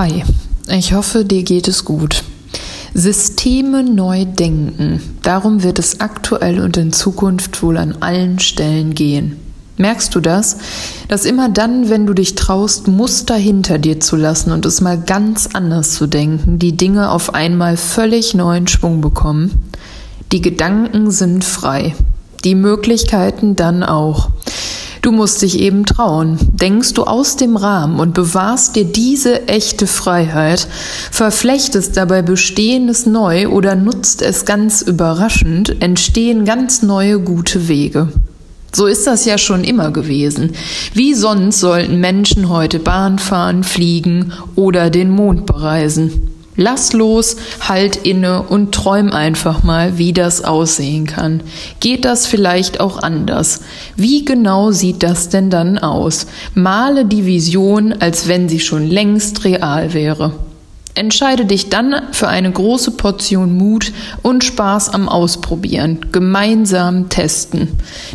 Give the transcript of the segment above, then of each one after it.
Hi, ich hoffe, dir geht es gut. Systeme neu denken. Darum wird es aktuell und in Zukunft wohl an allen Stellen gehen. Merkst du das? Dass immer dann, wenn du dich traust, Muster hinter dir zu lassen und es mal ganz anders zu denken, die Dinge auf einmal völlig neuen Schwung bekommen? Die Gedanken sind frei. Die Möglichkeiten dann auch. Du musst dich eben trauen. Denkst du aus dem Rahmen und bewahrst dir diese echte Freiheit, verflechtest dabei Bestehendes neu oder nutzt es ganz überraschend, entstehen ganz neue gute Wege. So ist das ja schon immer gewesen. Wie sonst sollten Menschen heute Bahn fahren, fliegen oder den Mond bereisen? Lass los, halt inne und träum einfach mal, wie das aussehen kann. Geht das vielleicht auch anders? Wie genau sieht das denn dann aus? Male die Vision, als wenn sie schon längst real wäre. Entscheide dich dann für eine große Portion Mut und Spaß am Ausprobieren, gemeinsam testen.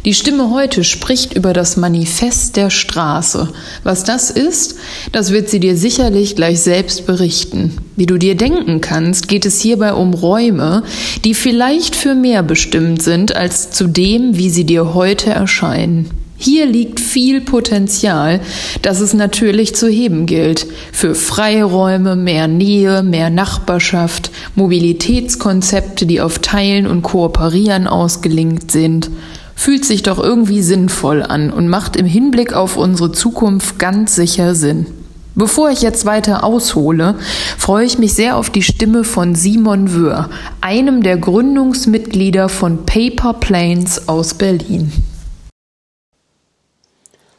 Die Stimme heute spricht über das Manifest der Straße. Was das ist, das wird sie dir sicherlich gleich selbst berichten. Wie du dir denken kannst, geht es hierbei um Räume, die vielleicht für mehr bestimmt sind als zu dem, wie sie dir heute erscheinen. Hier liegt viel Potenzial, das es natürlich zu heben gilt. Für Freiräume, mehr Nähe, mehr Nachbarschaft, Mobilitätskonzepte, die auf Teilen und Kooperieren ausgelinkt sind. Fühlt sich doch irgendwie sinnvoll an und macht im Hinblick auf unsere Zukunft ganz sicher Sinn. Bevor ich jetzt weiter aushole, freue ich mich sehr auf die Stimme von Simon Wöhr, einem der Gründungsmitglieder von Paper Planes aus Berlin.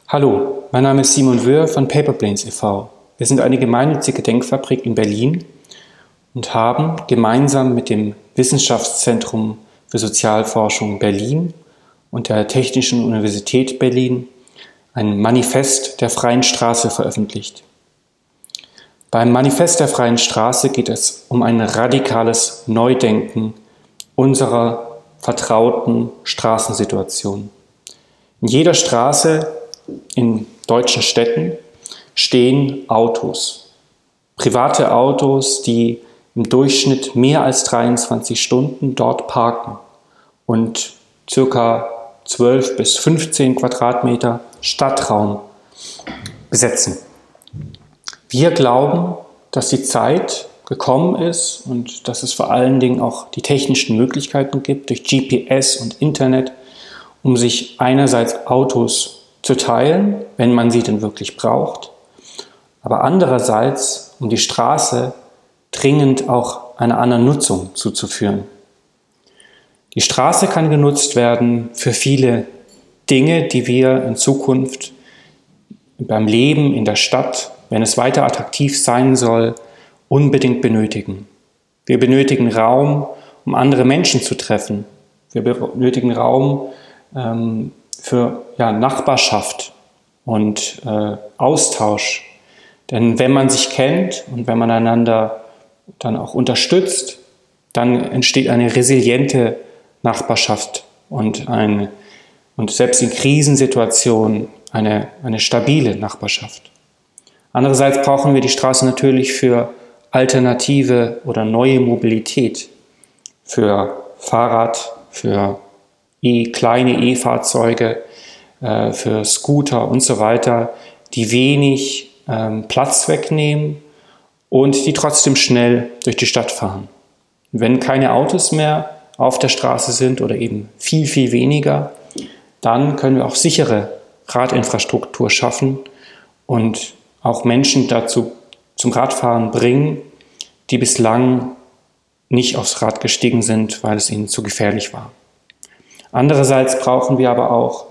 Hallo, mein Name ist Simon Wöhr von Paperplanes e.V. Wir sind eine gemeinnützige Denkfabrik in Berlin und haben gemeinsam mit dem Wissenschaftszentrum für Sozialforschung Berlin und der Technischen Universität Berlin ein Manifest der Freien Straße veröffentlicht. Beim Manifest der Freien Straße geht es um ein radikales Neudenken unserer vertrauten Straßensituation. In jeder Straße in deutschen Städten stehen Autos. Private Autos, die im Durchschnitt mehr als 23 Stunden dort parken und circa 12 bis 15 Quadratmeter Stadtraum besetzen. Wir glauben, dass die Zeit gekommen ist und dass es vor allen Dingen auch die technischen Möglichkeiten gibt durch GPS und Internet, um sich einerseits Autos zu teilen, wenn man sie denn wirklich braucht, aber andererseits, um die Straße dringend auch einer anderen Nutzung zuzuführen. Die Straße kann genutzt werden für viele Dinge, die wir in Zukunft beim Leben in der Stadt, wenn es weiter attraktiv sein soll, unbedingt benötigen. Wir benötigen Raum, um andere Menschen zu treffen. Wir benötigen Raum, ähm, für ja, Nachbarschaft und äh, Austausch. Denn wenn man sich kennt und wenn man einander dann auch unterstützt, dann entsteht eine resiliente Nachbarschaft und, ein, und selbst in Krisensituationen eine, eine stabile Nachbarschaft. Andererseits brauchen wir die Straße natürlich für alternative oder neue Mobilität, für Fahrrad, für e kleine E-Fahrzeuge, äh, für Scooter und so weiter, die wenig ähm, Platz wegnehmen und die trotzdem schnell durch die Stadt fahren. wenn keine Autos mehr auf der Straße sind oder eben viel, viel weniger, dann können wir auch sichere Radinfrastruktur schaffen und auch Menschen dazu zum Radfahren bringen, die bislang nicht aufs Rad gestiegen sind, weil es ihnen zu gefährlich war. Andererseits brauchen wir aber auch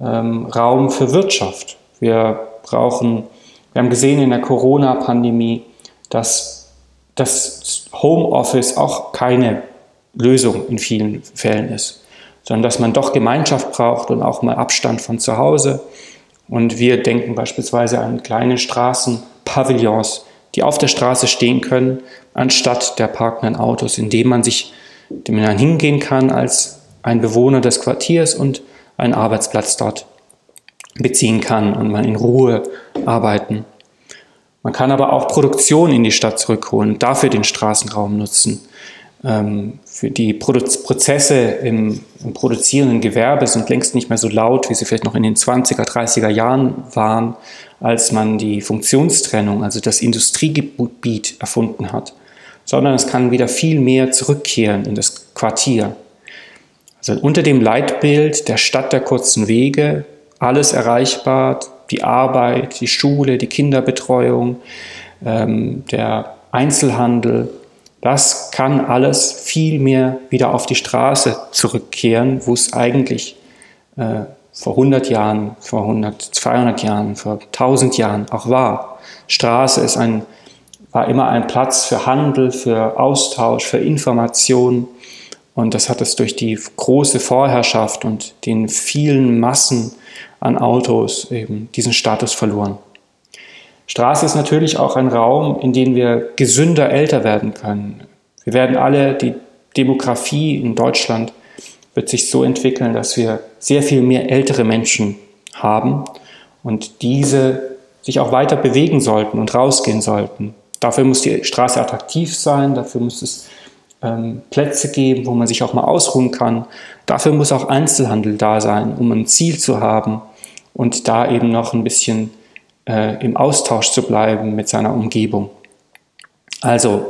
ähm, Raum für Wirtschaft. Wir brauchen, wir haben gesehen in der Corona-Pandemie, dass das Homeoffice auch keine Lösung in vielen Fällen ist, sondern dass man doch Gemeinschaft braucht und auch mal Abstand von zu Hause. Und wir denken beispielsweise an kleine Straßenpavillons, die auf der Straße stehen können, anstatt der parkenden Autos, indem man sich dem hingehen kann als ein Bewohner des Quartiers und einen Arbeitsplatz dort beziehen kann und man in Ruhe arbeiten. Man kann aber auch Produktion in die Stadt zurückholen, dafür den Straßenraum nutzen. Ähm, für die Prozesse im, im, produzierenden Gewerbe sind längst nicht mehr so laut, wie sie vielleicht noch in den 20er, 30er Jahren waren, als man die Funktionstrennung, also das Industriegebiet erfunden hat, sondern es kann wieder viel mehr zurückkehren in das Quartier. Also unter dem Leitbild der Stadt der kurzen Wege, alles erreichbar, die Arbeit, die Schule, die Kinderbetreuung, ähm, der Einzelhandel, das kann alles viel mehr wieder auf die Straße zurückkehren, wo es eigentlich äh, vor 100 Jahren, vor 100, 200 Jahren, vor 1000 Jahren auch war. Straße ist ein, war immer ein Platz für Handel, für Austausch, für Information. Und das hat es durch die große Vorherrschaft und den vielen Massen an Autos eben diesen Status verloren. Straße ist natürlich auch ein Raum, in dem wir gesünder älter werden können. Wir werden alle, die Demografie in Deutschland wird sich so entwickeln, dass wir sehr viel mehr ältere Menschen haben und diese sich auch weiter bewegen sollten und rausgehen sollten. Dafür muss die Straße attraktiv sein, dafür muss es ähm, Plätze geben, wo man sich auch mal ausruhen kann. Dafür muss auch Einzelhandel da sein, um ein Ziel zu haben und da eben noch ein bisschen äh, im Austausch zu bleiben mit seiner Umgebung. Also,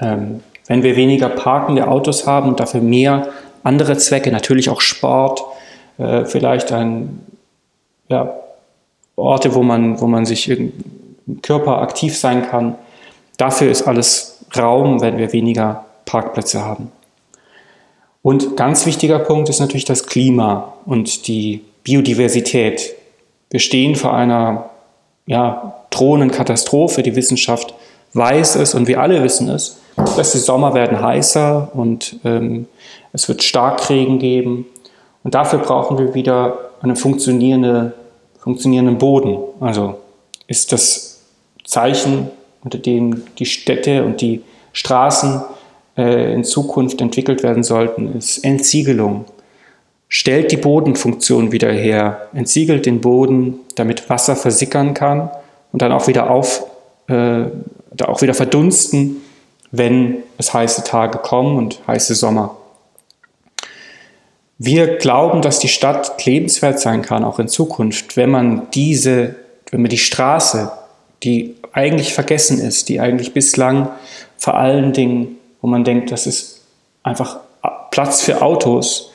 ähm, wenn wir weniger parkende Autos haben und dafür mehr andere Zwecke, natürlich auch Sport, äh, vielleicht ein, ja, Orte, wo man, wo man sich im Körper aktiv sein kann, dafür ist alles Raum, wenn wir weniger Parkplätze haben. Und ganz wichtiger Punkt ist natürlich das Klima und die Biodiversität. Wir stehen vor einer ja, drohenden Katastrophe. Die Wissenschaft weiß es und wir alle wissen es, dass die Sommer werden heißer und ähm, es wird Starkregen geben. Und dafür brauchen wir wieder einen funktionierende, funktionierenden Boden. Also ist das Zeichen, unter dem die Städte und die Straßen äh, in Zukunft entwickelt werden sollten, ist Entsiegelung stellt die Bodenfunktion wieder her, entsiegelt den Boden, damit Wasser versickern kann und dann auch wieder auf, äh, auch wieder verdunsten, wenn es heiße Tage kommen und heiße Sommer. Wir glauben, dass die Stadt lebenswert sein kann, auch in Zukunft, wenn man diese, wenn man die Straße, die eigentlich vergessen ist, die eigentlich bislang vor allen Dingen, man denkt, das ist einfach Platz für Autos,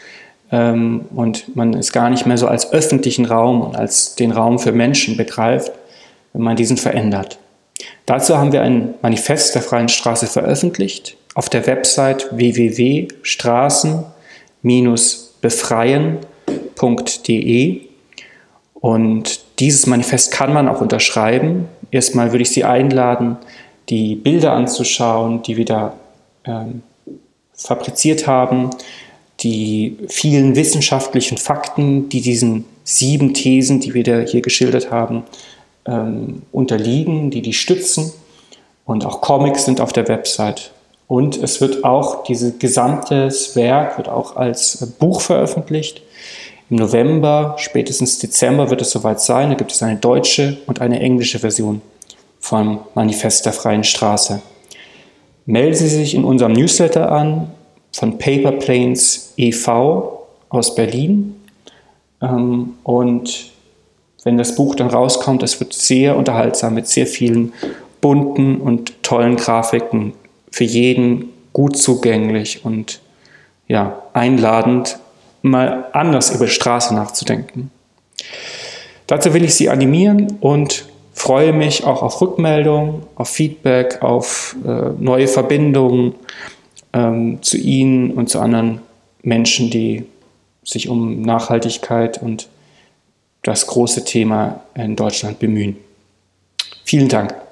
ähm, und man es gar nicht mehr so als öffentlichen Raum und als den Raum für Menschen begreift, wenn man diesen verändert. Dazu haben wir ein Manifest der Freien Straße veröffentlicht auf der Website www.straßen-befreien.de und dieses Manifest kann man auch unterschreiben. Erstmal würde ich Sie einladen, die Bilder anzuschauen, die wir da ähm, fabriziert haben, die vielen wissenschaftlichen Fakten, die diesen sieben Thesen, die wir da hier geschildert haben, ähm, unterliegen, die die stützen. Und auch Comics sind auf der Website. Und es wird auch, dieses gesamte Werk wird auch als Buch veröffentlicht. Im November, spätestens Dezember wird es soweit sein. Da gibt es eine deutsche und eine englische Version vom Manifest der Freien Straße. Melden Sie sich in unserem Newsletter an von Paper Planes e.V. aus Berlin. Ähm, und wenn das Buch dann rauskommt, es wird sehr unterhaltsam mit sehr vielen bunten und tollen Grafiken, für jeden gut zugänglich und ja, einladend, mal anders über Straße nachzudenken. Dazu will ich Sie animieren und freue mich auch auf Rückmeldungen, auf Feedback, auf äh, neue Verbindungen ähm, zu Ihnen und zu anderen Menschen, die sich um Nachhaltigkeit und das große Thema in Deutschland bemühen. Vielen Dank.